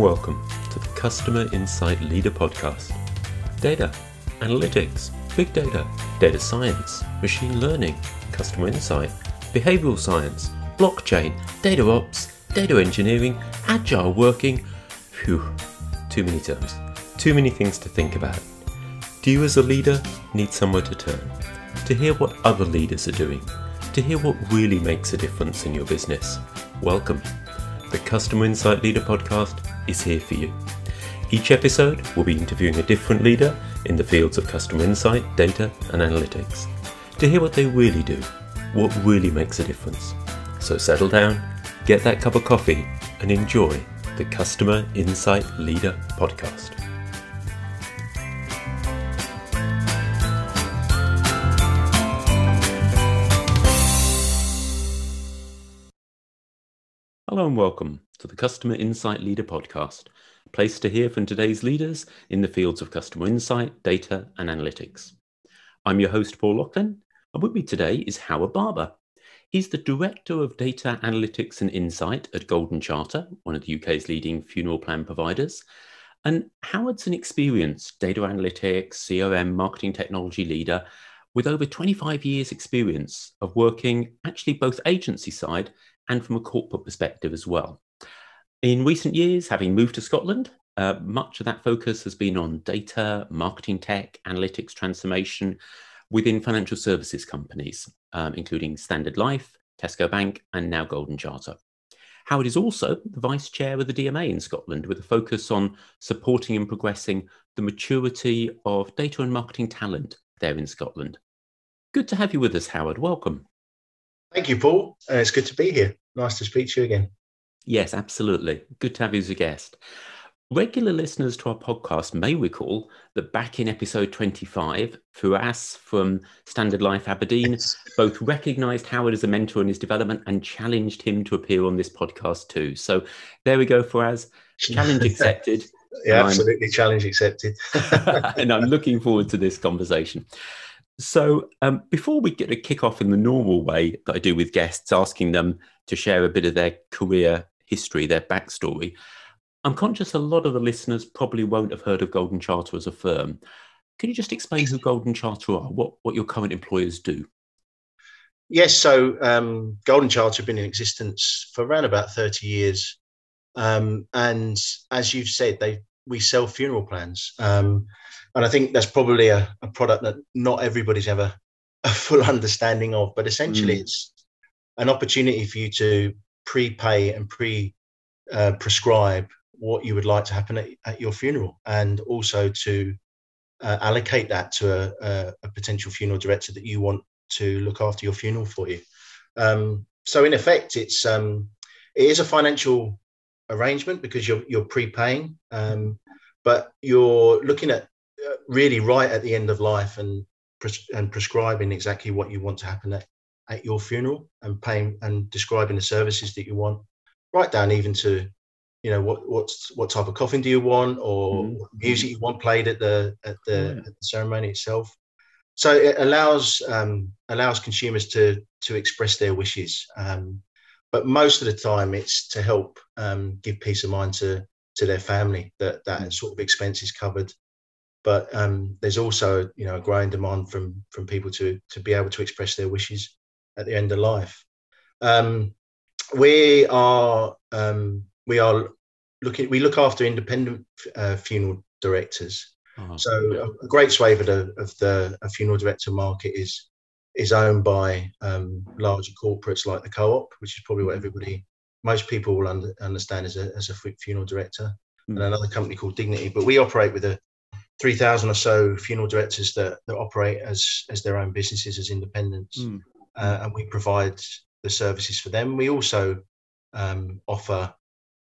Welcome to the Customer Insight Leader Podcast. Data, analytics, big data, data science, machine learning, customer insight, behavioral science, blockchain, data ops, data engineering, agile working. Phew, too many terms, too many things to think about. Do you, as a leader, need somewhere to turn? To hear what other leaders are doing? To hear what really makes a difference in your business? Welcome. The Customer Insight Leader podcast is here for you. Each episode we'll be interviewing a different leader in the fields of customer insight, data, and analytics to hear what they really do, what really makes a difference. So settle down, get that cup of coffee, and enjoy the Customer Insight Leader podcast. Hello and welcome to the Customer Insight Leader podcast, a place to hear from today's leaders in the fields of customer insight, data, and analytics. I'm your host, Paul Laughlin, and with me today is Howard Barber. He's the Director of Data Analytics and Insight at Golden Charter, one of the UK's leading funeral plan providers. And Howard's an experienced data analytics, CRM, marketing technology leader with over 25 years' experience of working actually both agency side and from a corporate perspective as well. In recent years, having moved to Scotland, uh, much of that focus has been on data, marketing tech, analytics transformation within financial services companies, um, including Standard Life, Tesco Bank, and now Golden Charter. Howard is also the vice chair of the DMA in Scotland with a focus on supporting and progressing the maturity of data and marketing talent there in Scotland. Good to have you with us, Howard. Welcome. Thank you, Paul. Uh, it's good to be here. Nice to speak to you again. Yes, absolutely. Good to have you as a guest. Regular listeners to our podcast may recall that back in episode 25, Firas from Standard Life Aberdeen yes. both recognised Howard as a mentor in his development and challenged him to appear on this podcast too. So there we go, Firas. Challenge accepted. yeah, absolutely. Challenge accepted. and I'm looking forward to this conversation. So, um, before we get to kick off in the normal way that I do with guests, asking them to share a bit of their career history, their backstory, I'm conscious a lot of the listeners probably won't have heard of Golden Charter as a firm. Can you just explain who Golden Charter are, what, what your current employers do? Yes, so um, Golden Charter have been in existence for around about 30 years. Um, and as you've said, they we sell funeral plans. Um, and I think that's probably a, a product that not everybody's ever a full understanding of. But essentially, mm. it's an opportunity for you to prepay and pre uh, prescribe what you would like to happen at, at your funeral, and also to uh, allocate that to a, a, a, potential funeral director that you want to look after your funeral for you. Um, so, in effect, it's um, it is a financial arrangement because you're you're prepaying, um, but you're looking at really right at the end of life and and prescribing exactly what you want to happen at, at your funeral and paying and describing the services that you want right down even to you know what what's what type of coffin do you want or mm. music you want played at the at the, yeah. at the ceremony itself so it allows um, allows consumers to to express their wishes um, but most of the time it's to help um, give peace of mind to to their family that that mm. sort of expense is covered but um, there's also you know a growing demand from from people to to be able to express their wishes at the end of life. Um, we are um, we are looking we look after independent uh, funeral directors. Oh, so a, a, great swathe of the of the funeral director market is is owned by um, larger corporates like the co-op, which is probably what mm-hmm. everybody most people will under, understand as a as a funeral director, mm. and another company called Dignity. But we operate with a 3,000 or so funeral directors that, that operate as, as their own businesses, as independents. Mm. Uh, and we provide the services for them. We also um, offer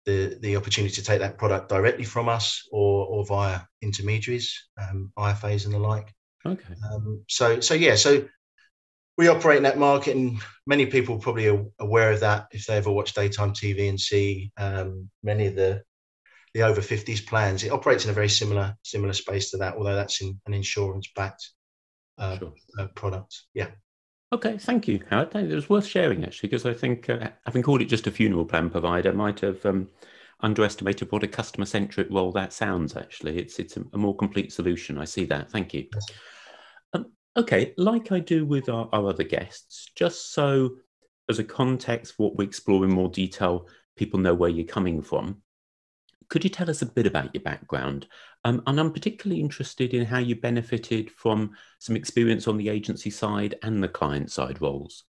the, the opportunity to take that product directly from us or, or via intermediaries, um, IFAs and the like. Okay. Um, so, so yeah, so we operate in that market, and many people probably are aware of that if they ever watch daytime TV and see um, many of the the over 50s plans. It operates in a very similar similar space to that, although that's in an insurance backed uh, sure. uh, product. Yeah. Okay, thank you, Howard. It was worth sharing actually, because I think uh, having called it just a funeral plan provider might have um, underestimated what a customer centric role that sounds. Actually, it's it's a, a, more complete solution. I see that. Thank you. Um, okay, like I do with our, our other guests, just so as a context, what we explore in more detail, people know where you're coming from. Could you tell us a bit about your background? Um, and I'm particularly interested in how you benefited from some experience on the agency side and the client side roles.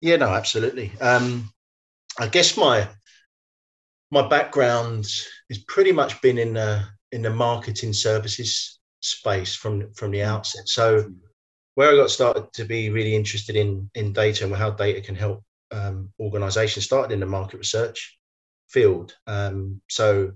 Yeah, no, absolutely. Um, I guess my my background has pretty much been in the in the marketing services space from from the outset. So where I got started to be really interested in in data and how data can help um, organizations started in the market research field. Um, so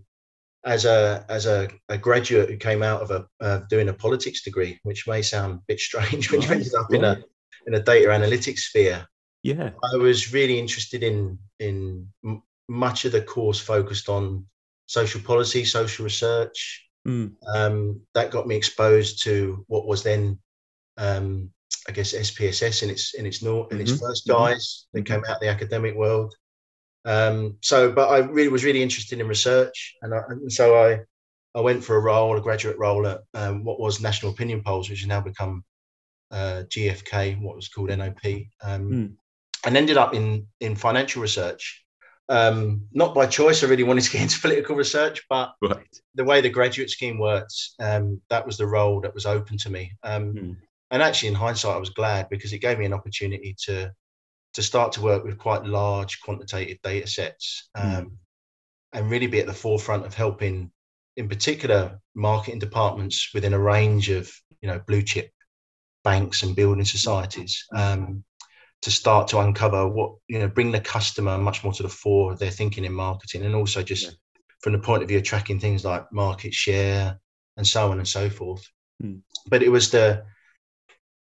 as a as a, a, graduate who came out of a uh, doing a politics degree, which may sound a bit strange when you ended up in a in a data analytics sphere. Yeah, I was really interested in in m- much of the course focused on social policy, social research. Mm. Um, that got me exposed to what was then, um, I guess, SPSS in its in its in its mm-hmm. first mm-hmm. guise that came out of the academic world. Um, so, but I really was really interested in research, and, I, and, so I I went for a role, a graduate role at um, what was National Opinion Polls, which has now become uh, GfK, what was called NOP, um, mm. and ended up in in financial research. Um, not by choice, I really wanted to get into political research, but right. the way the graduate scheme works, um, that was the role that was open to me. Mm. And actually, in hindsight, I was glad because it gave me an opportunity to to start to work with quite large quantitative data sets hmm. um, mm. and really be at the forefront of helping in particular marketing departments within a range of you know blue chip banks and building societies um, to start to uncover what you know bring the customer much more to the fore of their thinking in marketing and also just yeah. from the point of view of tracking things like market share and so on and so forth mm. but it was the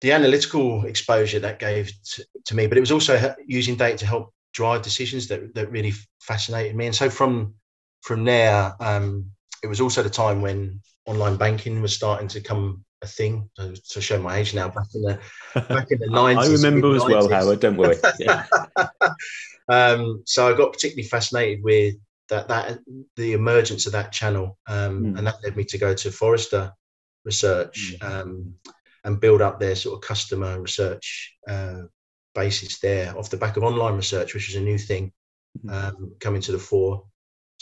the analytical exposure that gave to, to me, but it was also using data to help drive decisions that, that really fascinated me. And so from from there, um, it was also the time when online banking was starting to come a thing. To, to show my age now, back in the back in the nineties. I remember as well, Howard. Don't worry. Yeah. um, so I got particularly fascinated with that that the emergence of that channel, um, mm. and that led me to go to Forrester Research. Mm and build up their sort of customer research uh, basis there off the back of online research, which is a new thing um, coming to the fore.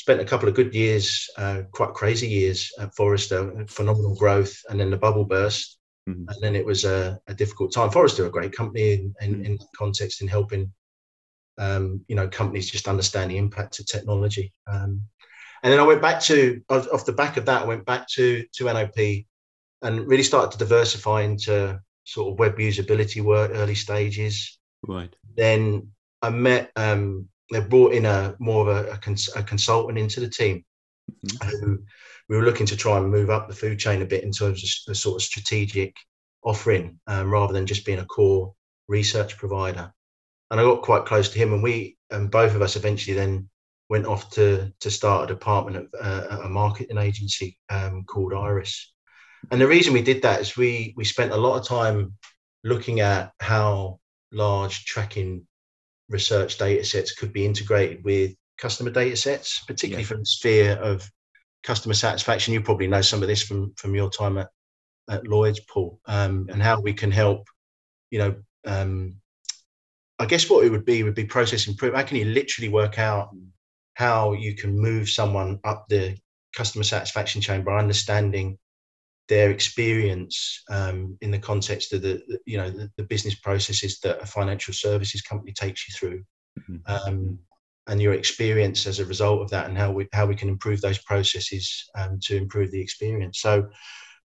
Spent a couple of good years, uh, quite crazy years at Forrester, phenomenal growth, and then the bubble burst. Mm-hmm. And then it was a, a, difficult time. Forrester, a great company in, in, mm-hmm. in context in helping, um, you know, companies just understand the impact of technology. Um, and then I went back to off the back of that, I went back to to NOP and really started to diversify into sort of web usability work early stages. Right. Then I met. Um, they brought in a more of a, a, cons- a consultant into the team, mm-hmm. who we were looking to try and move up the food chain a bit in terms of a sort of strategic offering, um, rather than just being a core research provider. And I got quite close to him, and we and both of us eventually then went off to to start a department of uh, a marketing agency um, called Iris. And the reason we did that is we we spent a lot of time looking at how large tracking research data sets could be integrated with customer data sets, particularly yeah. from the sphere of customer satisfaction. You probably know some of this from from your time at, at Lloyd's, Paul, um, and how we can help, you know, um, I guess what it would be would be process improvement. How can you literally work out how you can move someone up the customer satisfaction chain by understanding their experience um, in the context of the, the you know the, the, business processes that a financial services company takes you through. Mm-hmm. um, and your experience as a result of that and how we how we can improve those processes um, to improve the experience. So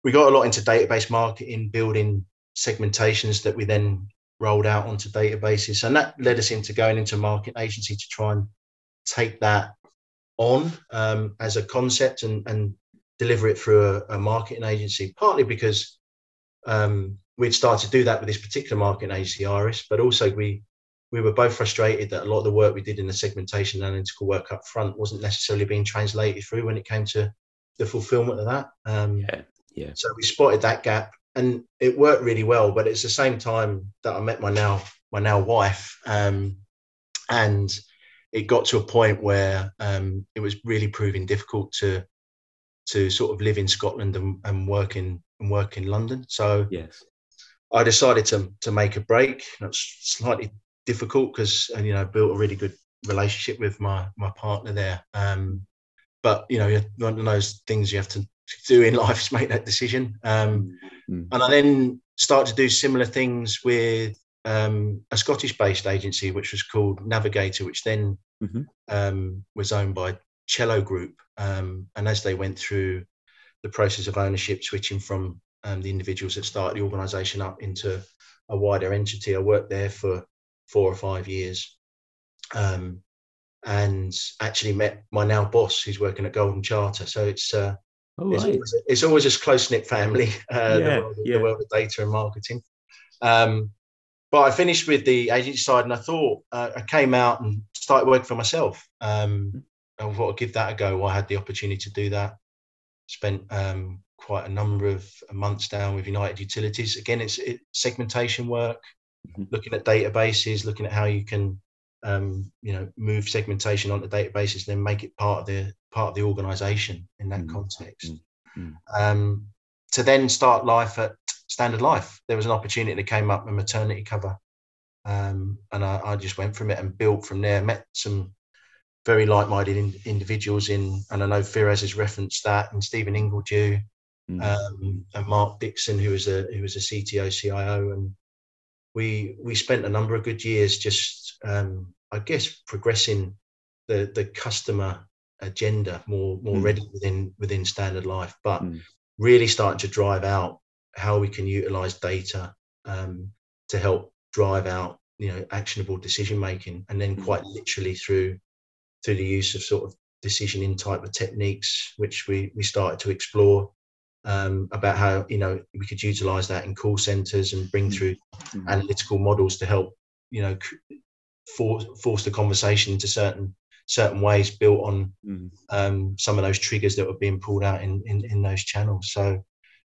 we got a lot into database marketing building segmentations that we then rolled out onto databases. And that led us into going into market agency to try and take that on um, as a concept and, and deliver it through a, a marketing agency, partly because um, we'd started to do that with this particular marketing agency, Iris, but also we we were both frustrated that a lot of the work we did in the segmentation and analytical work up front wasn't necessarily being translated through when it came to the fulfillment of that. Um, yeah, yeah. So we spotted that gap, and it worked really well. But it's the same time that I met my now my now wife, um, and it got to a point where um, it was really proving difficult to to sort of live in Scotland and, and work in and work in London. So yes, I decided to to make a break. That's slightly difficult because you know I built a really good relationship with my my partner there. Um, but you know, one of those things you have to do in life is make that decision. Um, mm-hmm. And I then started to do similar things with um, a Scottish-based agency, which was called Navigator, which then mm-hmm. um, was owned by Cello Group. Um, and as they went through the process of ownership, switching from um, the individuals that started the organisation up into a wider entity, I worked there for four or five years, um, and actually met my now boss, who's working at Golden Charter. So it's uh, oh, it's, right. always, it's, always, a close knit family. Uh, yeah, the, world, yeah. the, world, of data and marketing. Um, but I finished with the agency side, and I thought uh, I came out and started working for myself. Um, I thought I'd give that a go. I had the opportunity to do that. Spent um, quite a number of months down with United Utilities. Again, it's it, segmentation work, mm-hmm. looking at databases, looking at how you can, um, you know, move segmentation onto databases, then make it part of the part of the organisation in that mm-hmm. context. Mm-hmm. Um, to then start life at Standard Life. There was an opportunity that came up, a maternity cover, um, and I, I, just went from it and built from there. Met some very like-minded in, individuals in, and I know Firas has referenced that, and Stephen Ingledew, mm. um, and Mark Dixon, who was a who was a CTO, CIO, and we we spent a number of good years just, um, I guess, progressing the the customer agenda more more mm. ready within within Standard Life, but mm. really starting to drive out how we can utilize data um, to help drive out you know actionable decision making and then quite mm. literally through through the use of sort of decisioning type of techniques which we we started to explore um, about how you know we could utilize that in call centers and bring mm. through mm-hmm. analytical models to help you know force force the conversation into certain certain ways built on mm. um, some of those triggers that were being pulled out in, in in those channels so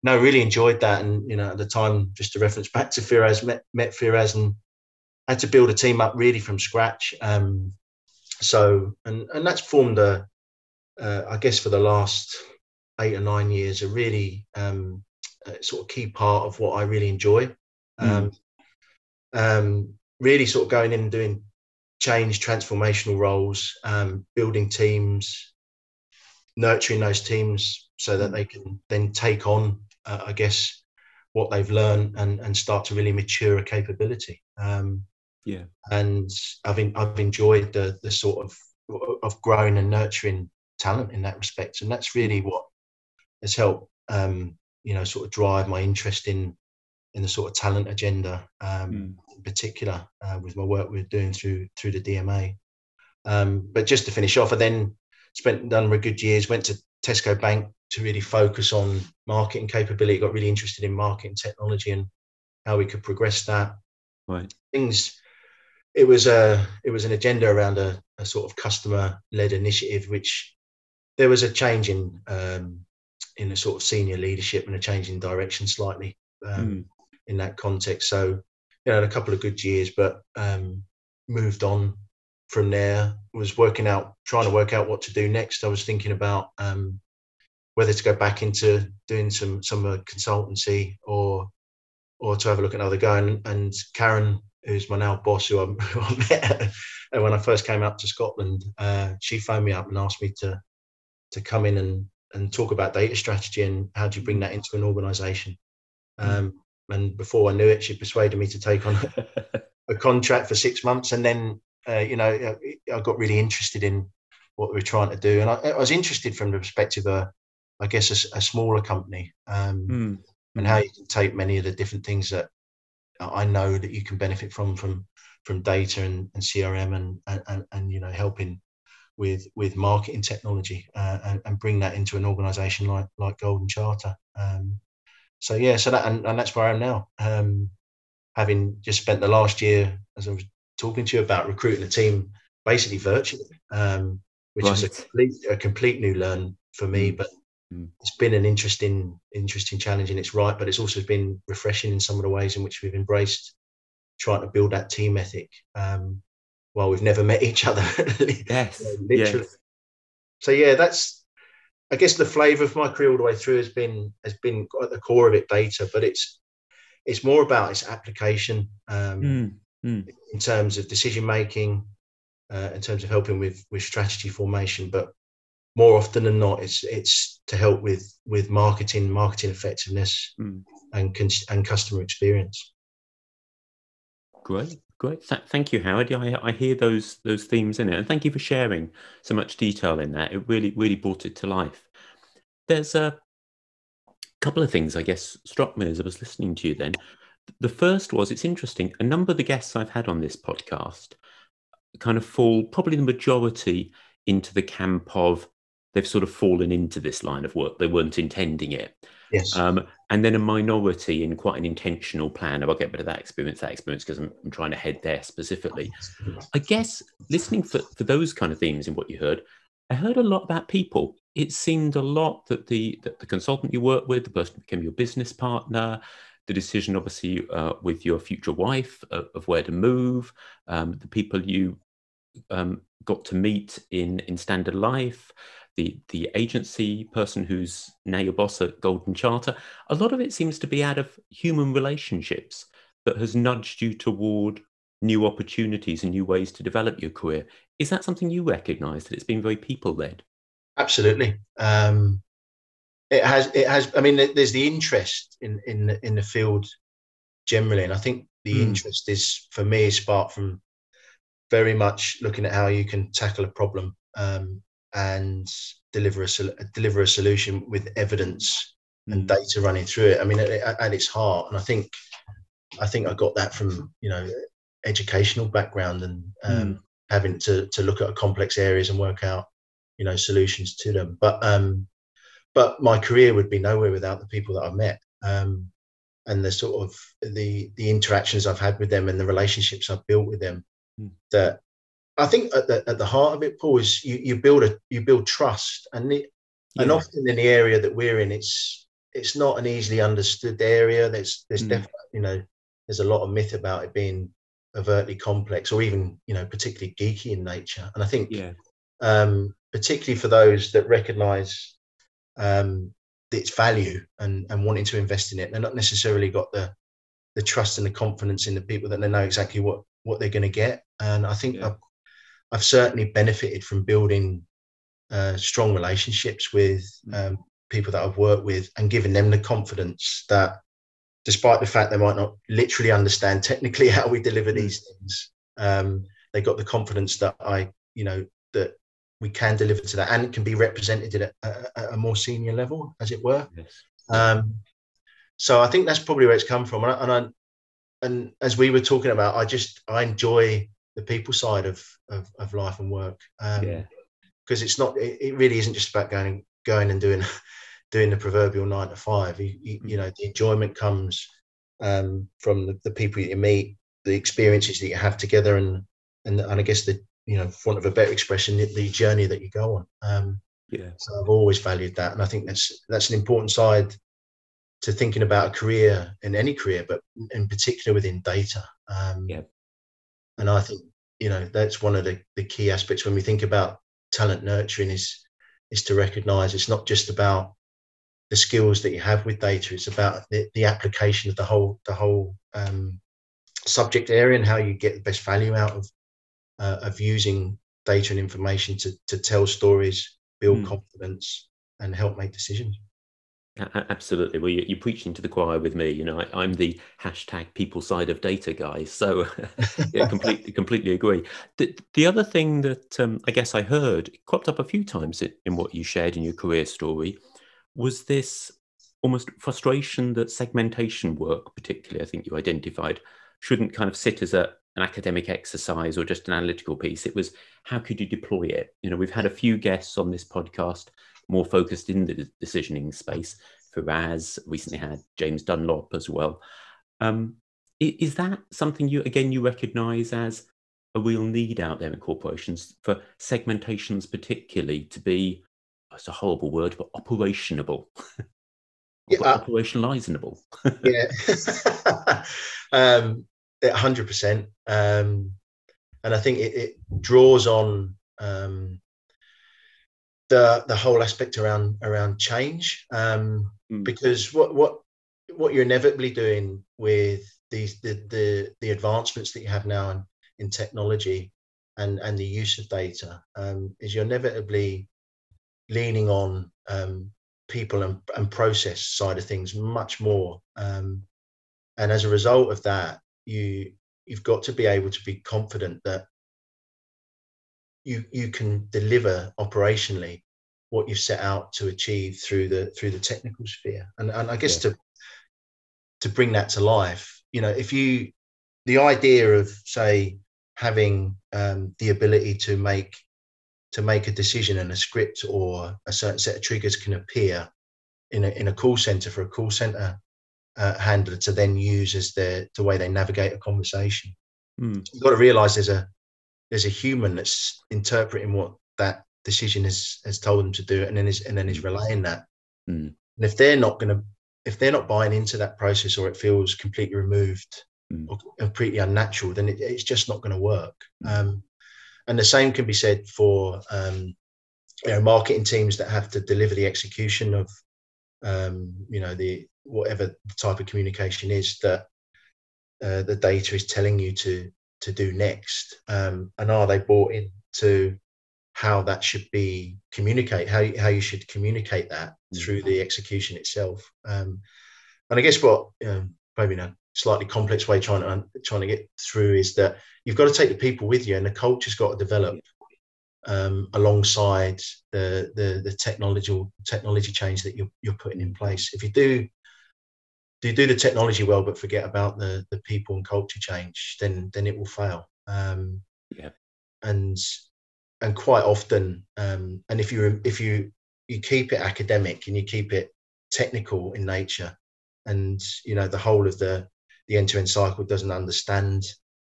no, really enjoyed that. And you know, at the time, just to reference back to Firas, met met Firas and had to build a team up really from scratch. Um, so, and and that's formed a, uh, I guess, for the last eight or nine years, a really um, a sort of key part of what I really enjoy. Mm. Um, really, sort of going in and doing change, transformational roles, um, building teams, nurturing those teams so that mm. they can then take on uh, I guess, what they've learned and, and start to really mature a capability. Um, yeah. And I've in, I've enjoyed the the sort of of growing and nurturing talent in that respect, and that's really what has helped um, you know sort of drive my interest in in the sort of talent agenda, um, mm. in particular uh, with my work we're doing through through the DMA. Um, but just to finish off, I then spent a number of good years. Went to Tesco Bank to really focus on marketing capability. Got really interested in marketing technology and how we could progress that. Right. Things. It was a it was an agenda around a, a sort of customer led initiative, which there was a change in um, in a sort of senior leadership and a change in direction slightly um, mm. in that context. So you know, a couple of good years, but um, moved on from there. Was working out, trying to work out what to do next. I was thinking about um, whether to go back into doing some some uh, consultancy or or to have a look at another go. And, and Karen, who's my now boss, who I, who I met when I first came up to Scotland, uh, she phoned me up and asked me to to come in and and talk about data strategy and how do you bring that into an organisation. Hmm. Um, and before I knew it, she persuaded me to take on a, a contract for six months, and then uh, you know I got really interested in what we were trying to do, and I, I was interested from the perspective of I guess, a, a smaller company, um, mm. and how you can take many of the different things that I know that you can benefit from from from data and, and CRM and, and and you know helping with with marketing technology uh, and, and bring that into an organization like like Golden Charter. Um, so yeah, so that and, and that's where I am now. Um, having just spent the last year, as I was talking to you about recruiting a team, basically virtually, um, which right. is a complete a complete new learn for me. Hmm. But Mm. It's been an interesting, interesting challenge in its right, but it's also been refreshing in some of the ways in which we've embraced trying to build that team ethic. Um, while we've never met each other. yes, literally. Yes. So yeah, that's I guess the flavour of my career all the way through has been has been at the core of it data, but it's it's more about its application um, mm, mm. in terms of decision making, uh, in terms of helping with with strategy formation. But more often than not, it's it's to help with with marketing, marketing effectiveness, mm. and and customer experience. Great, great. Th- thank you, Howard. I, I hear those those themes in it, and thank you for sharing so much detail in that. It really really brought it to life. There's a couple of things I guess struck me as I was listening to you. Then, the first was it's interesting. A number of the guests I've had on this podcast kind of fall probably the majority into the camp of they've sort of fallen into this line of work. They weren't intending it. Yes. Um, and then a minority in quite an intentional plan of I'll get rid of that experience, that experience, because I'm, I'm, trying to head there specifically. I guess listening for, for those kind of themes in what you heard, I heard a lot about people. It seemed a lot that the that the consultant you work with, the person who became your business partner, the decision obviously uh, with your future wife of, of where to move, um, the people you um, got to meet in in standard life, the the agency person who's now your boss at Golden Charter, a lot of it seems to be out of human relationships that has nudged you toward new opportunities and new ways to develop your career. Is that something you recognise that it's been very people led? Absolutely. Um, it has. It has. I mean, there's the interest in in in the field generally, and I think the mm. interest is for me is sparked from very much looking at how you can tackle a problem um, and deliver a deliver a solution with evidence and mm. data running through it. I mean, at, at, its heart, and I think I think I got that from you know educational background and um, mm. having to to look at complex areas and work out you know solutions to them. But um, but my career would be nowhere without the people that I've met. Um, and the sort of the the interactions I've had with them and the relationships I've built with them mm. that I think at the, at the heart of it, Paul, is you, you build a you build trust, and the, yeah. and often in the area that we're in, it's it's not an easily understood area. There's there's mm. definitely you know there's a lot of myth about it being overtly complex or even you know particularly geeky in nature. And I think yeah. um, particularly for those that recognise um, its value and and wanting to invest in it, they're not necessarily got the the trust and the confidence in the people that they know exactly what what they're going to get. And I think yeah. I've certainly benefited from building uh, strong relationships with mm. um, people that I've worked with and giving them the confidence that, despite the fact they might not literally understand technically how we deliver mm. these things, um, they got the confidence that I, you know, that we can deliver to that and it can be represented at a, at a more senior level, as it were. Yes. Um, so I think that's probably where it's come from. And I, and, I, and as we were talking about, I just I enjoy the people side of of, of life and work. Um, yeah. Because it's not. It, it, really isn't just about going going and doing doing the proverbial nine to five. You, you, you know, the enjoyment comes um, from the, the, people you meet, the experiences that you have together, and and and I guess the you know, for want of a better expression, the, the journey that you go on. Um, yeah. So I've always valued that, and I think that's that's an important side to thinking about a career in any career, but in particular within data. Um, yeah. And I think you know that's one of the, the key aspects when we think about talent nurturing is is to recognize it's not just about the skills that you have with data it's about the, the application of the whole the whole um, subject area and how you get the best value out of uh, of using data and information to to tell stories build mm. confidence and help make decisions Absolutely. Well, you're preaching to the choir with me. You know, I, am the hashtag people side of data guy. So, yeah, completely, completely agree. The, the other thing that um, I guess I heard cropped up a few times in, in what you shared in your career story was this almost frustration that segmentation work, particularly, I think you identified, shouldn't kind of sit as a, an academic exercise or just an analytical piece. It was how could you deploy it? You know, we've had a few guests on this podcast more focused in the decisioning space. Firas recently had James Dunlop as well. Um, is that something you again you recognise as a real need out there in corporations for segmentations, particularly to be it's a horrible word, but operationable. yeah, uh, operationalizable. yeah, um, hundred percent. Um, and I think it, it draws on um, the the whole aspect around around change um, mm. because what what what you're inevitably doing with these the, the the advancements that you have now in, in technology and and the use of data um, is you're inevitably leaning on um, people and, and process side of things much more um, and as a result of that you you've got to be able to be confident that you you can deliver operationally what you've set out to achieve through the through the technical sphere and and i guess yeah. to to bring that to life you know if you the idea of say having um, the ability to make to make a decision and a script or a certain set of triggers can appear in a, in a call center for a call center uh, handler to then use as the, the way they navigate a conversation. Mm. You've got to realize there's a there's a human that's interpreting what that decision has has told them to do and then is and then is relaying that. Mm. And if they're not going to if they're not buying into that process or it feels completely removed mm. or completely unnatural, then it, it's just not going to work. Mm. Um, and the same can be said for um, you know marketing teams that have to deliver the execution of um, you know the whatever the type of communication is that uh, the data is telling you to to do next? Um, and are they bought into how that should be communicate how, how you should communicate that mm. through the execution itself? Um, and i guess what um, maybe in a slightly complex way trying to trying to get through is that you've got to take the people with you and the culture's got to develop um, alongside the, the the technological technology change that you're, you're putting in place. If you do do do the technology well but forget about the the people and culture change then then it will fail. Um, yeah. and and quite often um, and if you if you you keep it academic and you keep it technical in nature and you know the whole of the the end-to-end cycle doesn't understand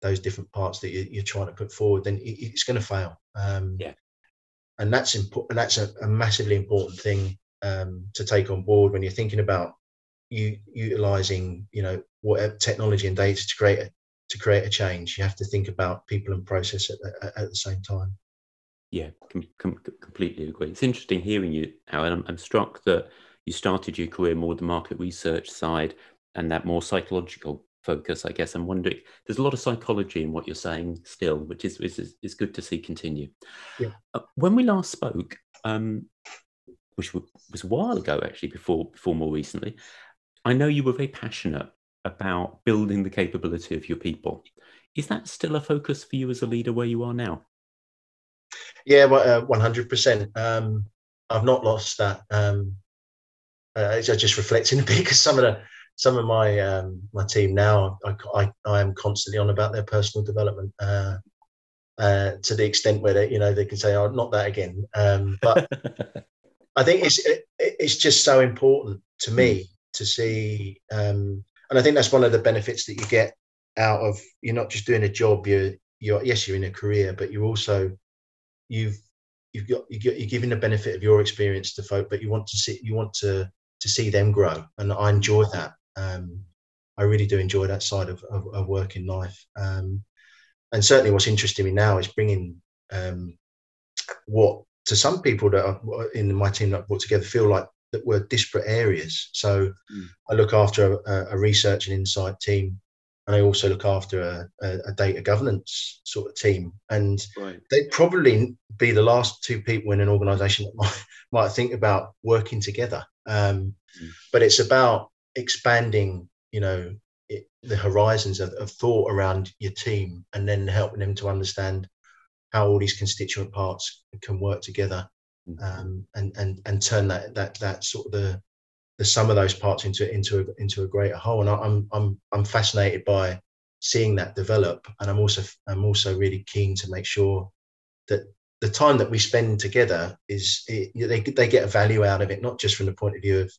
those different parts that you, are trying to put forward then it's going to fail. Um, yeah. and that's important that's a, a, massively important thing um, to take on board when you're thinking about you utilizing you know whatever technology and data to create a, to create a change. You have to think about people and process at, at, at the same time. Yeah com- com- completely agree. It's interesting hearing you Howard. I'm, I'm struck that you started your career more the market research side and that more psychological focus i guess. I'm wondering there's a lot of psychology in what you're saying still which is is, is good to see continue. Yeah. Uh, when we last spoke um, which was a while ago actually before before more recently I know you were very passionate about building the capability of your people. Is that still a focus for you as a leader where you are now? Yeah, uh, one hundred percent. Um, I've not lost that. Um, uh, just reflecting a bit because some of the some of my um, my team now, I, I, I am constantly on about their personal development uh, uh, to the extent where they you know they can say, "Oh, not that again." Um, but I think it's it, it's just so important to me to see. Um, and I think that's one of the benefits that you get out of you're not just doing a job. You're you're yes, you're in a career, but you're also you've you've got you're giving the benefit of your experience to folk, but you want to see you want to to see them grow, and I enjoy that. Um, I really do enjoy that side of, of, of work in life. Um, and certainly, what's interesting me now is bringing um, what to some people that are in my team that I put together feel like that were disparate areas. So mm. I look after a, a, research and insight team, and I also look after a, a, a data governance sort of team. And right. they'd probably be the last two people in an organisation that might, might think about working together. Um, mm. But it's about expanding, you know, it, the horizons of, of thought around your team, and then helping them to understand how all these constituent parts can work together. Um, and and and turn that that that sort of the the sum of those parts into into a, into a greater whole. And I'm I'm I'm fascinated by seeing that develop, and I'm also I'm also really keen to make sure that the time that we spend together is it, they they get a value out of it, not just from the point of view of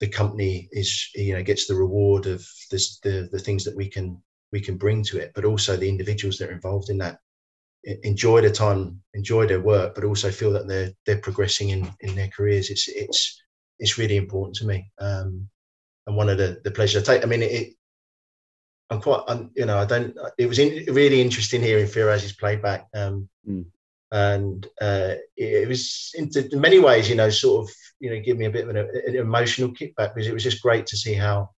the company is you know gets the reward of this the the things that we can we can bring to it, but also the individuals that are involved in that enjoy their time, enjoy their work, but also feel that they're they're progressing in in their careers. It's it's it's really important to me. Um, and one of the the pleasures I take. I mean, it. I'm quite, I'm, you know, I don't. It was in, really interesting hearing Firas's playback, um, mm. and uh, it, it, was in, in, many ways, you know, sort of, you know, give me a bit of an, an, emotional kickback because it was just great to see how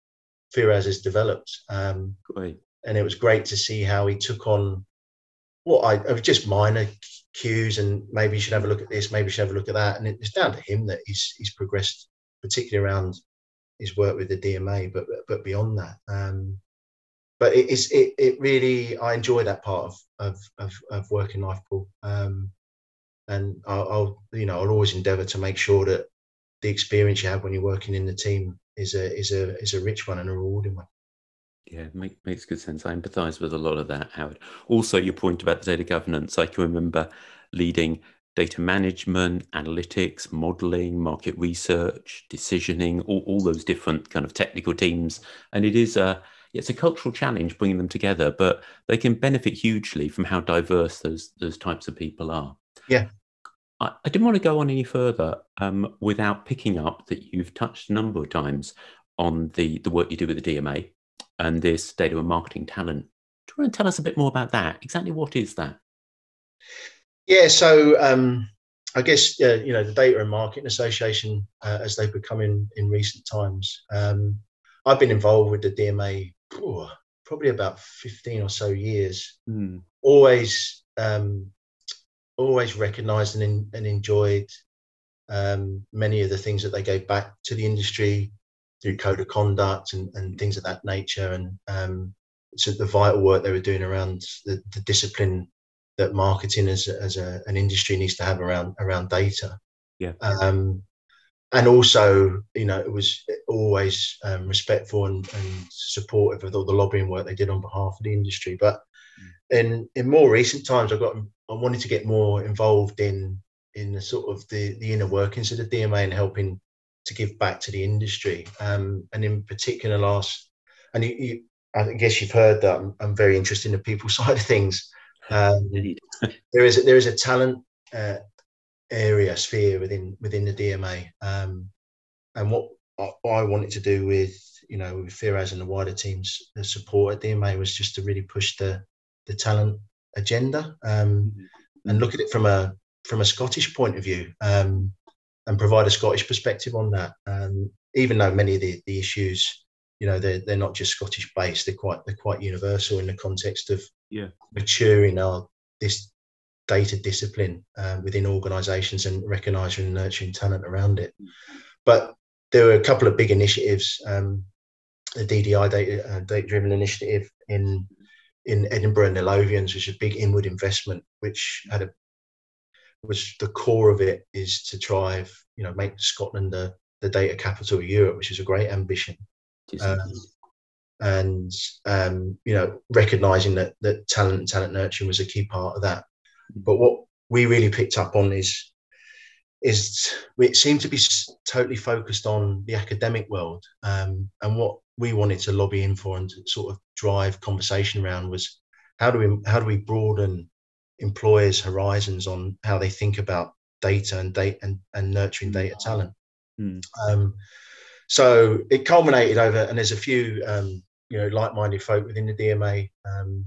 Firas has developed. Um, great. And it was great to see how he took on what I it just minor cues, and maybe you should have a look at this, maybe you should have a look at that, and it's down to him that he's he's progressed, particularly around his work with the DMA, but but beyond that. Um, but it is it, it really I enjoy that part of of of, of working life, Paul. Um, and I'll, I'll, you know I'll always endeavour to make sure that the experience you have when you're working in the team is a is a is a rich one and a rewarding one. Yeah, make, makes good sense. I empathise with a lot of that, Howard. Also, your point about the data governance. I can remember leading data management, analytics, modeling, market research, decisioning, all, all those different kind of technical teams. And it is a it's a cultural challenge bringing them together, but they can benefit hugely from how diverse those those types of people are. Yeah. I, I didn't want to go on any further um, without picking up that you've touched a number of times on the the work you do with the DMA and this data and marketing talent. Do you want to tell us a bit more about that? Exactly what is that? Yeah, so um, I guess uh, you know the Data and Marketing Association, uh, as they've become in in recent times. Um, I've been involved with the DMA oh, probably about fifteen or so years. Mm. Always, um, always recognised and, and enjoyed um, many of the things that they gave back to the industry through code of conduct and, and things of that nature, and um, so the vital work they were doing around the, the discipline that marketing as, as a, an industry needs to have around around data. Yeah. Um, and also, you know, it was always um, respectful and, and, supportive of all the lobbying work they did on behalf of the industry. But mm. in in more recent times, I got I wanted to get more involved in in the sort of the the inner workings of the DMA and helping to give back to the industry. Um, and in particular, last and you, you, I guess you've heard that I'm, I'm very interested in the people side of things. Um, there is a, there is a talent uh, area sphere within within the DMA, um, and what I, I, wanted to do with you know with Firas and the wider teams, the support at DMA was just to really push the the talent agenda um, mm-hmm. and look at it from a from a Scottish point of view um, and provide a Scottish perspective on that. Um, even though many of the, the issues you know they're, they're not just Scottish based; they're quite they're quite universal in the context of yeah. maturing our this data discipline uh, within organisations and recognising and nurturing talent around it. But there were a couple of big initiatives. Um, the DDI data uh, data driven initiative in in Edinburgh and the Lothians was a big inward investment, which had a was the core of it is to drive, you know, make Scotland the, the data capital of Europe, which is a great ambition. Um, and um, you know recognizing that that talent and talent nurturing was a key part of that. But what we really picked up on is is it seemed to be totally focused on the academic world. Um, and what we wanted to lobby in for and to sort of drive conversation around was how do we how do we broaden employers horizons on how they think about data and data and, and nurturing data talent mm. um, so it culminated over, and there's a few, um, you know, like-minded folk within the DMA. Um,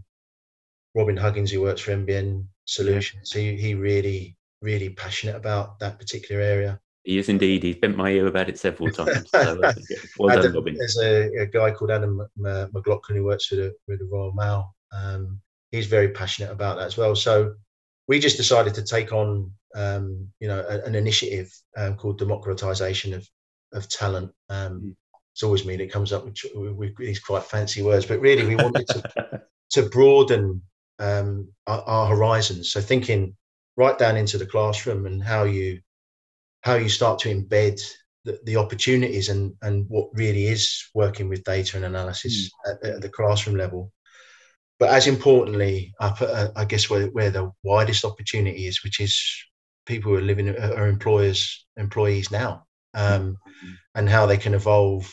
Robin Huggins, who works for MBN Solutions, he, he really, really passionate about that particular area. He is indeed. He's bent my ear about it several times. So, uh, well Adam, done, Robin. There's a, a, guy called Adam McLaughlin who works for the, with the Royal Mail. Um, he's very passionate about that as well. So we just decided to take on, um, you know, a, an initiative um, called democratization of of talent. Um, mm. It's always me that comes up with, with, these quite fancy words, but really we wanted to, to broaden um, our, our, horizons. So thinking right down into the classroom and how you how you start to embed the, the opportunities and and what really is working with data and analysis mm. at, at, the classroom level. But as importantly, up at, uh, I guess where, where the widest opportunity is, which is people who are living are employers employees now um, and how they can evolve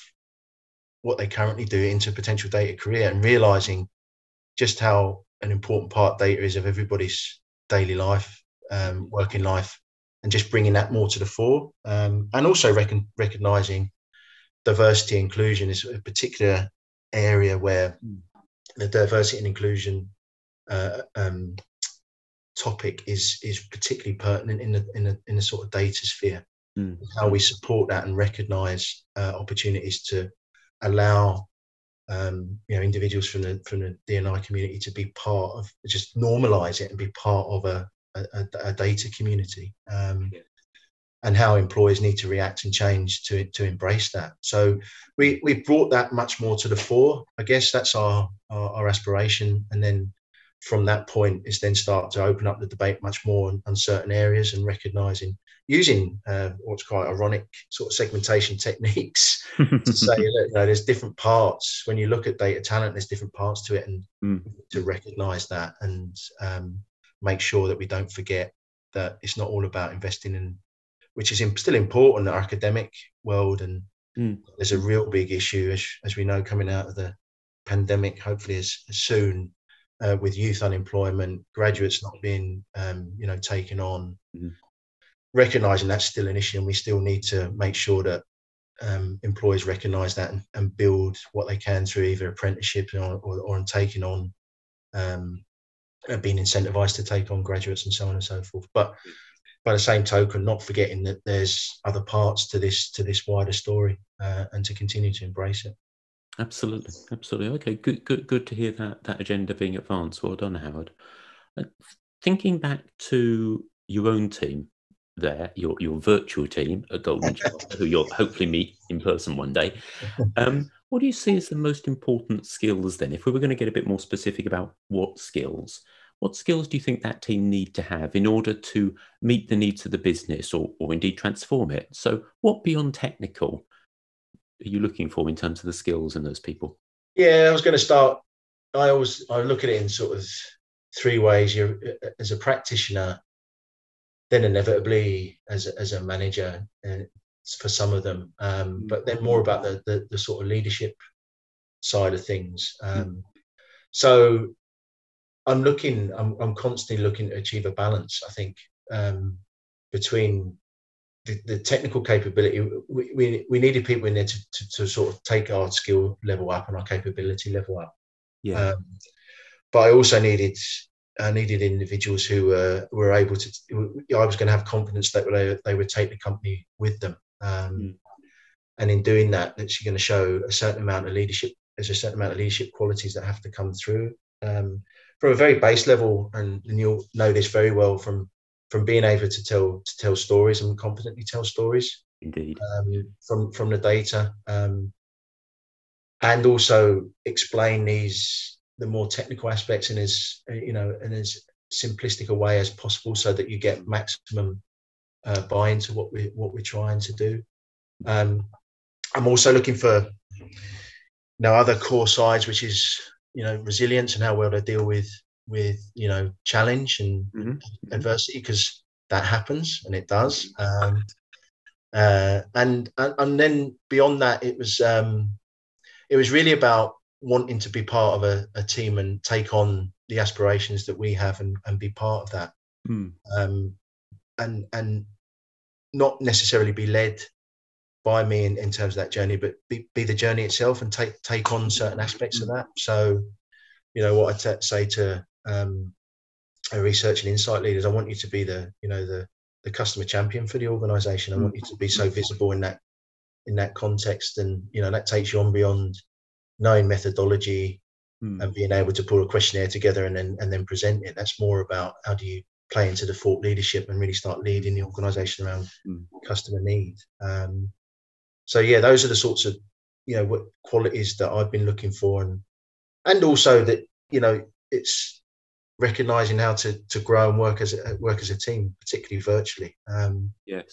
what they currently do into a potential data career and realizing just how an important part data is of everybody's daily life, um, working life, and just bringing that more to the fore. Um, and also rec- recognizing diversity inclusion is a particular area where the diversity and inclusion uh, um, topic is is particularly pertinent in the in the, in the sort of data sphere. Mm. How we support that and recognise uh, opportunities to allow um, you know individuals from the from the D&I community to be part of just normalise it and be part of a a, a data community. Um, yeah and how employers need to react and change to to embrace that. So we we brought that much more to the fore. I guess that's our our, our aspiration, and then from that point is then start to open up the debate much more on, on certain areas and recognizing using uh, what's quite ironic sort of segmentation techniques to say you know, there's different parts when you look at data talent there's different parts to it and mm. to recognize that and um, make sure that we don't forget that it's not all about investing in which is still important in the academic world. And mm. there's a real big issue, as, as we know, coming out of the pandemic, hopefully as, as soon, uh, with youth unemployment, graduates not being, um, you know, taken on. Mm. Recognizing that's still an issue, and we still need to make sure that um, employers recognise that and, and, build what they can through either apprenticeship or, or, or taking on um, being incentivised to take on graduates and so on and so forth. But by the same token, not forgetting that there's other parts to this to this wider story, uh, and to continue to embrace it. Absolutely, absolutely. Okay, good, good, good to hear that that agenda being advanced. Well done, Howard. Uh, thinking back to your own team, there, your your virtual team at Golden Charter, who you'll hopefully meet in person one day. Um, what do you see as the most important skills then? If we were going to get a bit more specific about what skills, what skills do you think that team need to have in order to meet the needs of the business or, or indeed transform it? So, what beyond technical are you looking for in terms of the skills in those people? Yeah, I was going to start. I always I look at it in sort of three ways. You're as a practitioner, then inevitably as a, as a manager, and uh, for some of them, um, but then more about the, the, the sort of leadership side of things. Um, so I'm looking, I'm, I'm constantly looking to achieve a balance. I think um, between the, the, technical capability, we, we, we needed people in there to, to, to, sort of take our skill level up and our capability level up. Yeah. Um, but I also needed, I needed individuals who uh, were able to. I was going to have confidence that they, they would take the company with them, um, mm. and in doing that, that you're going to show a certain amount of leadership. There's a certain amount of leadership qualities that have to come through. Um, from a very base level, and, and you'll know this very well from from being able to tell to tell stories and confidently tell stories. Indeed. Um, from from the data, um, and also explain these the more technical aspects in as you know in as simplistic a way as possible, so that you get maximum uh, buy into what we what we're trying to do. Um, I'm also looking for you know other core sides, which is you know resilience and how well they deal with with you know challenge and mm-hmm. adversity because that happens and it does um, uh, and, and and then beyond that it was um, it was really about wanting to be part of a, a, team and take on the aspirations that we have and, and be part of that mm. um, and and not necessarily be led by me in, in terms of that journey, but be, be the journey itself and take take on certain aspects of that. So, you know, what I t- say to um, research and insight leaders, I want you to be the you know the the customer champion for the organisation. I want you to be so visible in that in that context, and you know that takes you on beyond knowing methodology mm. and being able to pull a questionnaire together and then and then present it. That's more about how do you play into the thought leadership and really start leading the organisation around mm. customer need. Um, so yeah, those are the sorts of you know what qualities that I've been looking for, and and also that you know it's recognizing how to to grow and work as a, work as a team, particularly virtually. Um, yes.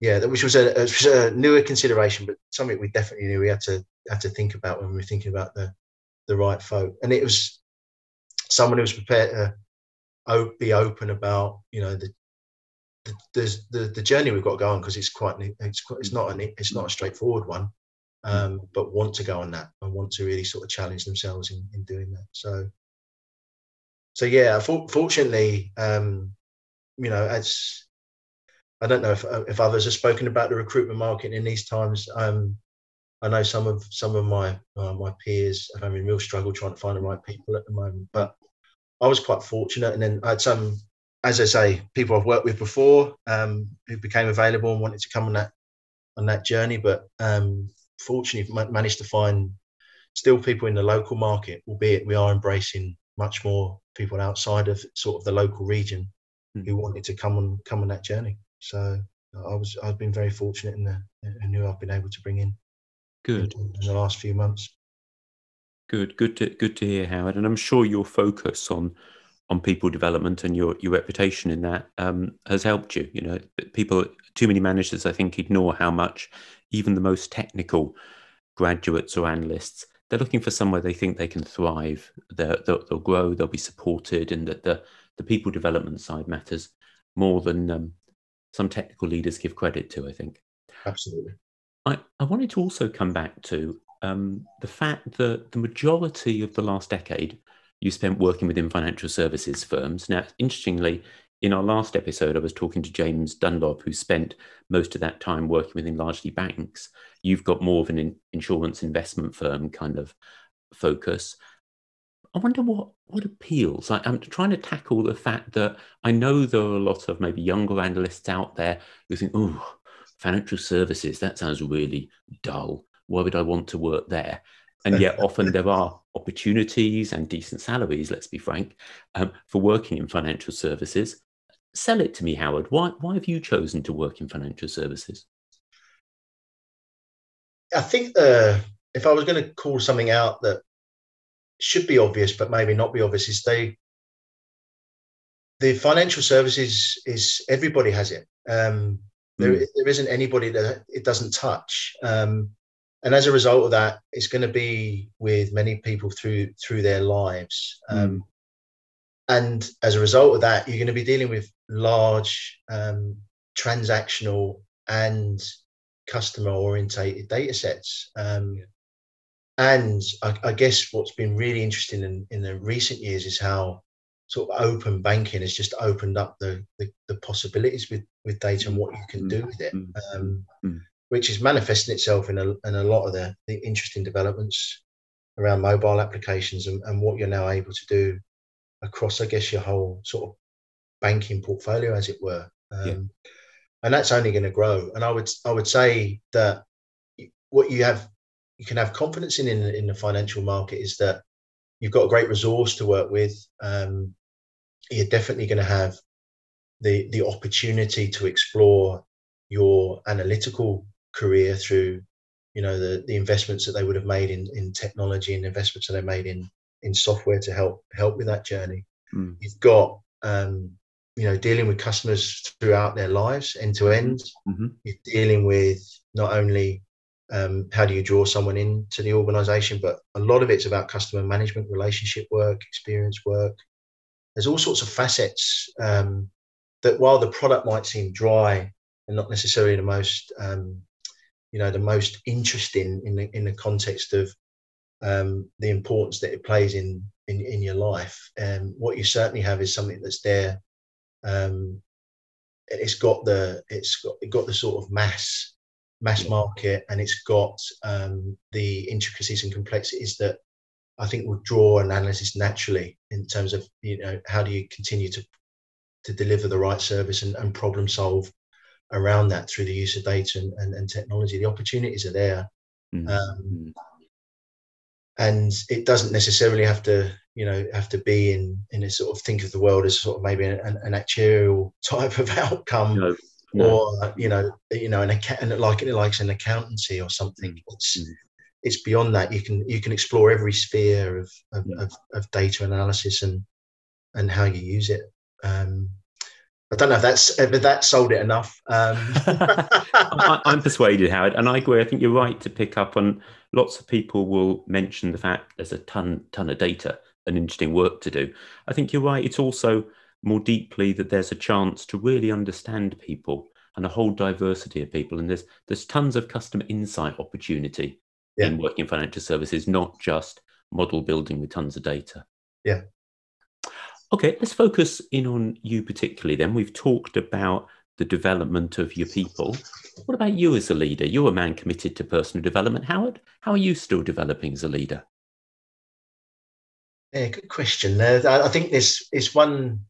Yeah, which was a, was a newer consideration, but something we definitely knew we had to had to think about when we were thinking about the the right folk. And it was someone who was prepared to be open about you know the the, the, the journey we've got to go on because it's quite it's quite, it's not an it's not a straightforward one, um, but want to go on that and want to really sort of challenge themselves in, in doing that. So, so yeah, for, fortunately, um, you know, as I don't know if if others have spoken about the recruitment market in these times. Um, I know some of some of my uh, my peers are having real struggle trying to find the right people at the moment. But I was quite fortunate, and then I had some, as I say, people I've worked with before um, who became available and wanted to come on that on that journey. But um, fortunately, managed to find still people in the local market, albeit we are embracing much more people outside of sort of the local region mm. who wanted to come on come on that journey. So I was I've been very fortunate in the in who I've been able to bring in. Good in, in the last few months. Good, good to good to hear, Howard. And I'm sure your focus on on people development and your your reputation in that um, has helped you. You know, people too many managers I think ignore how much even the most technical graduates or analysts they're looking for somewhere they think they can thrive. They'll, they'll, they'll grow. They'll be supported, and that the the people development side matters more than um, some technical leaders give credit to. I think. Absolutely. I, I wanted to also come back to um, the fact that the majority of the last decade you spent working within financial services firms. Now, interestingly, in our last episode, I was talking to James Dunlop, who spent most of that time working within largely banks. You've got more of an in- insurance investment firm kind of focus. I wonder what what appeals. I, am trying to tackle the fact that I know there are a lot of maybe younger analysts out there who think, "Oh, financial services that sounds really dull. Why would I want to work there?" And yet, often there are opportunities and decent salaries. Let's be frank, um, for working in financial services. Sell it to me, Howard. Why why have you chosen to work in financial services? I think the if I was going to call something out that should be obvious, but maybe not be obvious, is they the financial services is everybody has it. Um, there, mm. there isn't anybody that it doesn't touch. Um, and as a result of that, it's going to be with many people through through their lives. Um, mm. And as a result of that, you're going to be dealing with large um, transactional and customer orientated data sets. Um, yeah. And I, I, guess what's been really interesting in, in the recent years is how sort of open banking has just opened up the, the, the possibilities with, with data and what you can do with it, mm. um, mm. Which is manifesting itself in a, in a lot of the, the interesting developments around mobile applications and, and what you're now able to do across, I guess, your whole sort of banking portfolio, as it were. Um, yeah. And that's only going to grow. And I would I would say that what you have you can have confidence in in, in the financial market is that you've got a great resource to work with. Um, you're definitely going to have the the opportunity to explore your analytical career through you know the the investments that they would have made in in technology and investments that they made in in software to help help with that journey. Mm. You've got um, you know dealing with customers throughout their lives end to end. Mm-hmm. You're dealing with not only um, how do you draw someone into the organization, but a lot of it's about customer management, relationship work, experience work. There's all sorts of facets um, that while the product might seem dry and not necessarily the most um, you know the most interesting in the in the context of um, the importance that it plays in in, in your life. And what you certainly have is something that's there. Um, it's got the it's got it got the sort of mass mass market, and it's got um, the intricacies and complexities that I think will draw an analysis naturally in terms of you know how do you continue to to deliver the right service and, and problem solve around that through the use of data and, and, and technology. The opportunities are there. Mm-hmm. Um, and it doesn't necessarily have to you know have to be in in a sort of think of the world as sort of maybe an, an actuarial type of outcome no, no. or you know you know an account like it likes an accountancy or something mm, it's mm. it's beyond that you can you can explore every sphere of of, yeah. of, of data analysis and and how you use it um, I don't know if that's if that sold it enough. Um. I, am persuaded, Howard, and I agree. I think you're right to pick up on. Lots of people will mention the fact there's a ton ton of data and interesting work to do. I think you're right. It's also more deeply that there's a chance to really understand people and a whole diversity of people, and there's there's tons of customer insight opportunity yeah. in working in financial services, not just model building with tons of data. Yeah, Okay, let's focus in on you particularly then. We've talked about the development of your people. What about you as a leader? You're a man committed to personal development. Howard, how are you still developing as a leader? Yeah, good question. Uh, I think this is one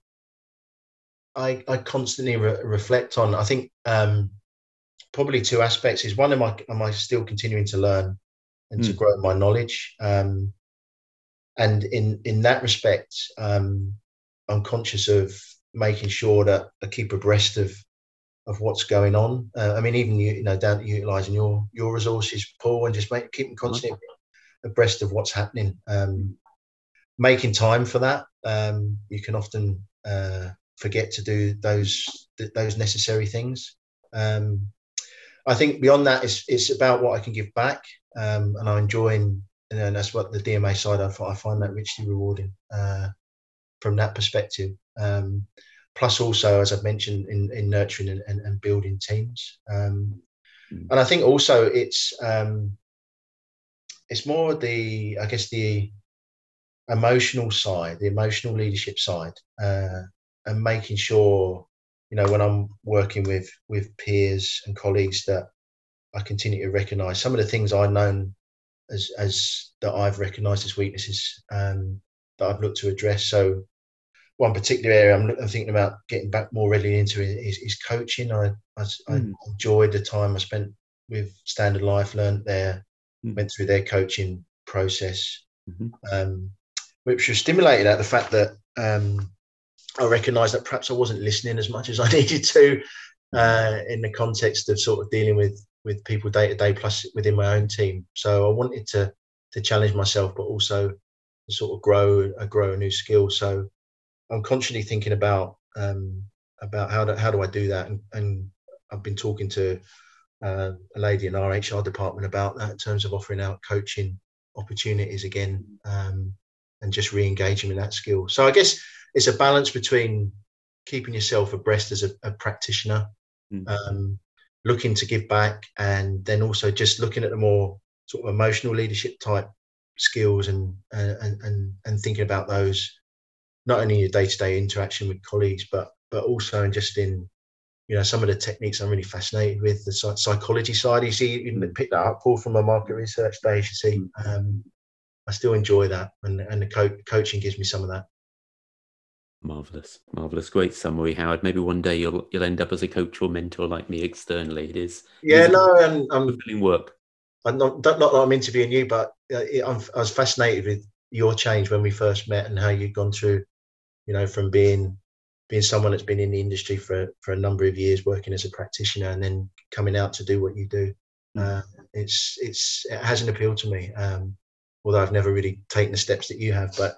I, I constantly re- reflect on. I think um, probably two aspects is one, am I, am I still continuing to learn and mm. to hmm. grow my knowledge? Um, and in, in that respect, um, I'm conscious of making sure that I keep abreast of of what's going on. Uh, I mean, even you, you know, down to utilising your your resources, Paul, and just make keeping constantly abreast of what's happening. Um, making time for that, um, you can often uh, forget to do those those necessary things. Um, I think beyond that, it's it's about what I can give back, um, and I'm enjoying, and that's what the DMA side I, I find that richly rewarding uh, from that perspective. Um, plus also as i've mentioned in, in nurturing and, and, and building teams um, mm. and i think also it's um, it's more the i guess the emotional side the emotional leadership side uh, and making sure you know when i'm working with with peers and colleagues that i continue to recognize some of the things i've known as as that i've recognized as weaknesses um, that i've looked to address so one particular area I'm, I'm, thinking about getting back more readily into is, is coaching. I, I, mm. I, hmm. enjoyed the time I spent with Standard Life, learned there, mm. went through their coaching process, mm-hmm. um, which was stimulated at the fact that um, I recognised that perhaps I wasn't listening as much as I needed to uh, in the context of sort of dealing with with people day to day, plus within my own team. So I wanted to to challenge myself, but also sort of grow uh, grow a new skill. So I'm constantly thinking about um, about how do, how do I do that, and, and I've been talking to uh, a lady in our HR department about that in terms of offering out coaching opportunities again, um, and just re-engaging with that skill. So I guess it's a balance between keeping yourself abreast as a, a practitioner, mm-hmm. um, looking to give back, and then also just looking at the more sort of emotional leadership type skills and and and, and thinking about those not only your day-to-day interaction with colleagues, but but also in just in you know some of the techniques I'm really fascinated with the psychology side. You see, you mm. pick that up, Paul, from my market research days. You see, mm. um, I still enjoy that, and and the co- coaching gives me some of that. Marvelous, marvelous, great summary, Howard. Maybe one day you'll you'll end up as a coach or mentor like me externally. It is yeah, no, and I'm fulfilling work. I'm not not that I'm interviewing you, but uh, I'm, I was fascinated with your change when we first met and how you'd gone through you know, from being being someone that's been in the industry for for a number of years, working as a practitioner, and then coming out to do what you do. Mm. Uh, it's it's it hasn't appealed to me. Um, although I've never really taken the steps that you have, but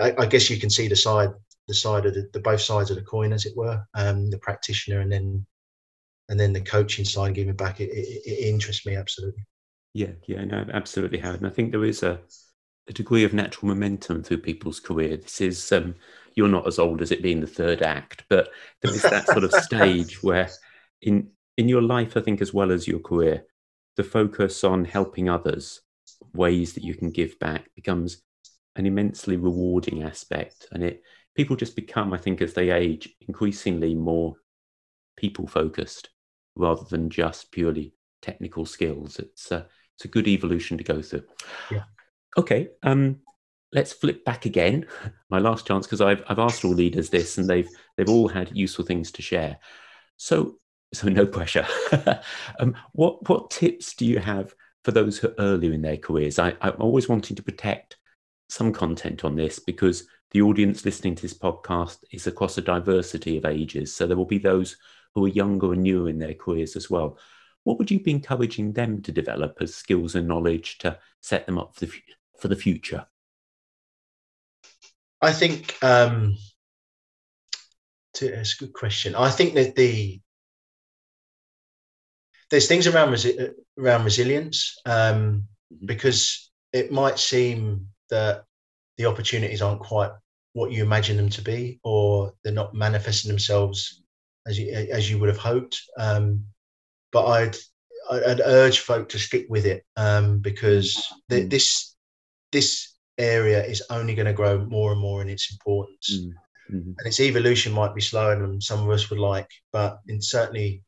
I, I guess you can see the side the side of the, the, both sides of the coin, as it were. Um, the practitioner and then and then the coaching side, giving back. It, it, it interests me absolutely. Yeah, yeah, no, absolutely, Howard. And I think there is a, a degree of natural momentum through people's career. This is um, you're not as old as it being the third act, but there is that sort of stage where in in your life, I think, as well as your career, the focus on helping others, ways that you can give back becomes an immensely rewarding aspect. And it people just become, I think, as they age, increasingly more people focused rather than just purely technical skills. It's a, it's a good evolution to go through. Yeah. Okay. Um, let's flip back again. My last chance because I've I've asked all leaders this, and they've they've all had useful things to share. So so no pressure. um, what what tips do you have for those who are earlier in their careers? I, I'm always wanting to protect some content on this because the audience listening to this podcast is across a diversity of ages. So there will be those who are younger and newer in their careers as well. What would you be encouraging them to develop as skills and knowledge to set them up for the, for the future? I think um, to, it's a good question. I think that the there's things around resi- around resilience um, mm-hmm. because it might seem that the opportunities aren't quite what you imagine them to be, or they're not manifesting themselves as you as you would have hoped. Um, but I'd I'd urge folk to stick with it um, because the, mm. this this area is only going to grow more and more in its importance. Mm. mm-hmm. and its evolution might be slower than some of us would like, but in certainly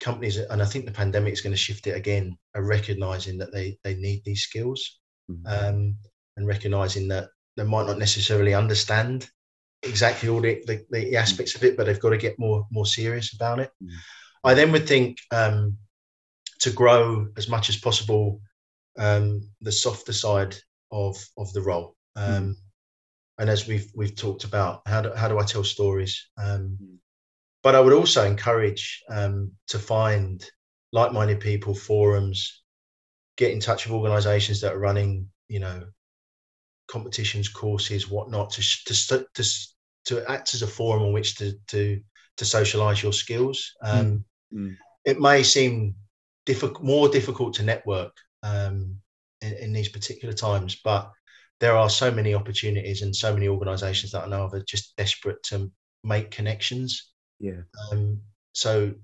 companies, and I think the pandemic is going to shift it again, are recognizing that they they need these skills, mm-hmm. um, and recognizing that they might not necessarily understand exactly all the, the, the, mm. aspects of it, but they've got to get more more serious about it. Mm. I then would think um, to grow as much as possible um, the softer side of of the role. Um, mm. And as we've we've talked about, how do, how do I tell stories? Um, mm. But I would also encourage um, to find like-minded people, forums, get in touch with organisations that are running, you know, competitions, courses, whatnot, to to to to act as a forum on which to to to socialise your skills. Um, mm. It may seem difficult, more difficult to network um, in, in, these particular times, but there are so many opportunities and so many organisations that I know of are just desperate to make connections. Yeah. Um, so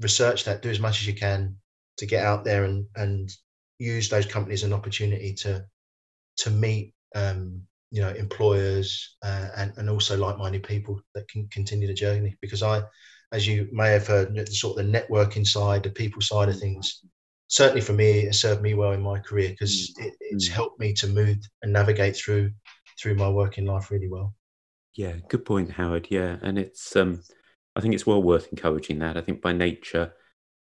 research that, do as much as you can to get out there and and use those companies an opportunity to to meet um, you know employers uh, and and also like-minded people that can continue the journey because I as you may have heard sort of the networking side the people side of things certainly for me it served me well in my career because mm. it, it's mm. helped me to move and navigate through through my working life really well. Yeah good point howard. Yeah and it's um i think it's well worth encouraging that. I think by nature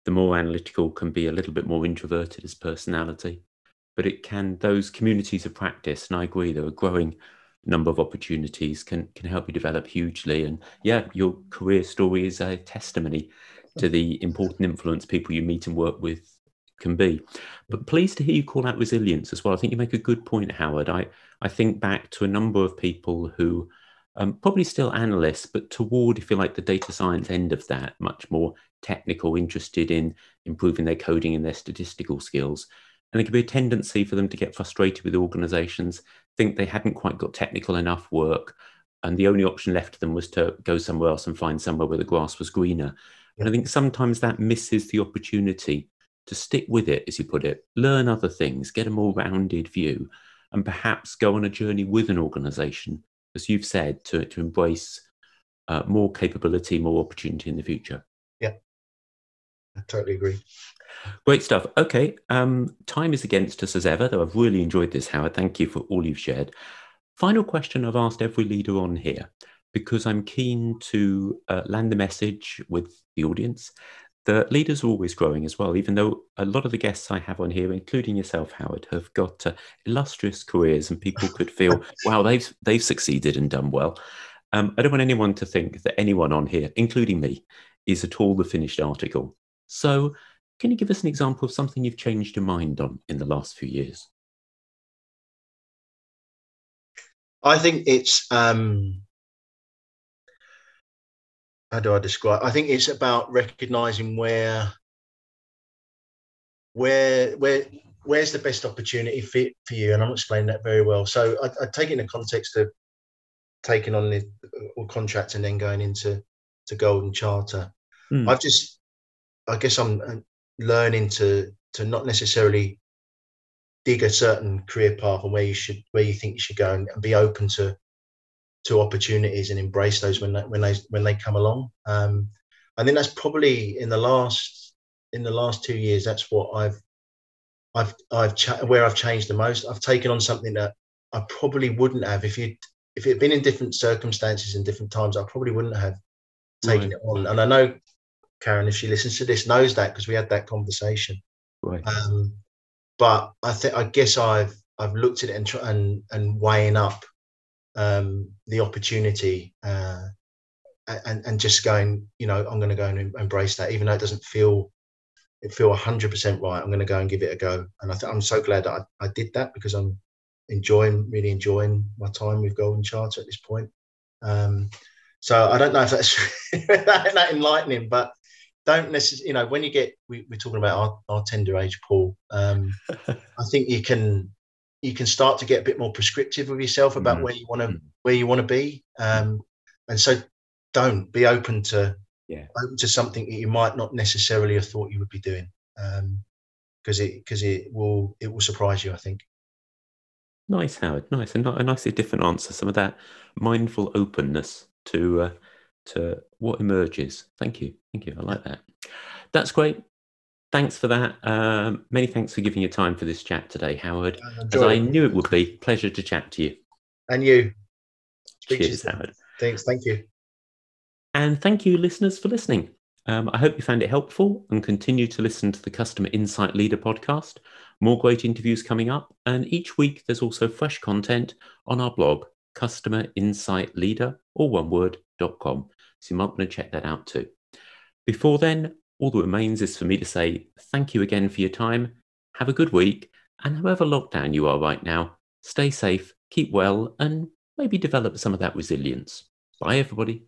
the more analytical can be a little bit more introverted as personality but it can those communities of practice and i agree there are growing number of opportunities can can help you develop hugely. And yeah your career story is a testimony to the important influence people you meet and work with can be but pleased to hear you call out resilience as well i think you make a good point howard i i think back to a number of people who um, probably still analysts, but toward, if you like, the data science end of that, much more technical, interested in improving their coding and their statistical skills. And there could be a tendency for them to get frustrated with organizations, think they hadn't quite got technical enough work, and the only option left to them was to go somewhere else and find somewhere where the grass was greener. And I think sometimes that misses the opportunity to stick with it, as you put it, learn other things, get a more rounded view, and perhaps go on a journey with an organization, as you've said, to, to embrace uh, more capability, more opportunity in the future. Yeah, I totally agree. Great stuff. Okay. Um, time is against us as ever, though I've really enjoyed this, Howard. Thank you for all you've shared. Final question I've asked every leader on here, because I'm keen to uh, land the message with the audience that leaders are always growing as well, even though a lot of the guests I have on here, including yourself, Howard, have got uh, illustrious careers and people could feel, wow, they've, they've succeeded and done well. Um, I don't want anyone to think that anyone on here, including me, is at all the finished article. So can you give us an example of something you've changed your mind on in the last few years? I think it's um, how do I describe? I think it's about recognizing where where where where's the best opportunity fit for you, and I'm not explaining that very well. So I, I take it in the context of taking on the or contract and then going into to Golden Charter. Mm. I've just I guess I'm learning to to not necessarily dig a certain career path and where you should where you think you should go and, and be open to to opportunities and embrace those when they, when they when they come along. Um, I think that's probably in the last in the last two years. That's what I've I've I've cha- where I've changed the most. I've taken on something that I probably wouldn't have if you if it had been in different circumstances and different times. I probably wouldn't have taken right. it on. And I know Karen, if she listens to this, knows that because we had that conversation. Right. Um, but I think I guess I've I've looked at it and try, and and weighing up um, the opportunity uh, and and just going, you know, I'm going to go and embrace that, even though it doesn't feel it feel 100% right. I'm going to go and give it a go. And I th- I'm so glad that I, I did that because I'm enjoying really enjoying my time with Golden Charter at this point. Um, so I don't know if that's that enlightening, but don't necessarily, you know, when you get, we, are talking about our, our, tender age, Paul. Um, I think you can you can start to get a bit more prescriptive with yourself about mm-hmm. where you want to mm-hmm. where you want to be, um, and so don't be open to yeah. open to something that you might not necessarily have thought you would be doing, because um, it because it will it will surprise you. I think. Nice, Howard. Nice, and a nicely different answer. Some of that mindful openness to uh, to what emerges. Thank you, thank you. I like that. That's great. Thanks for that. Um, many thanks for giving your time for this chat today, Howard. As I knew it would be. Pleasure to chat to you. And you. Speak Cheers, you Howard. Thanks. Thank you. And thank you, listeners, for listening. Um, I hope you found it helpful and continue to listen to the Customer Insight Leader podcast. More great interviews coming up. And each week, there's also fresh content on our blog, Customer Insight Leader, or one word.com. So you might want to check that out too. Before then, all that remains is for me to say thank you again for your time. Have a good week. And however lockdown you are right now, stay safe, keep well, and maybe develop some of that resilience. Bye, everybody.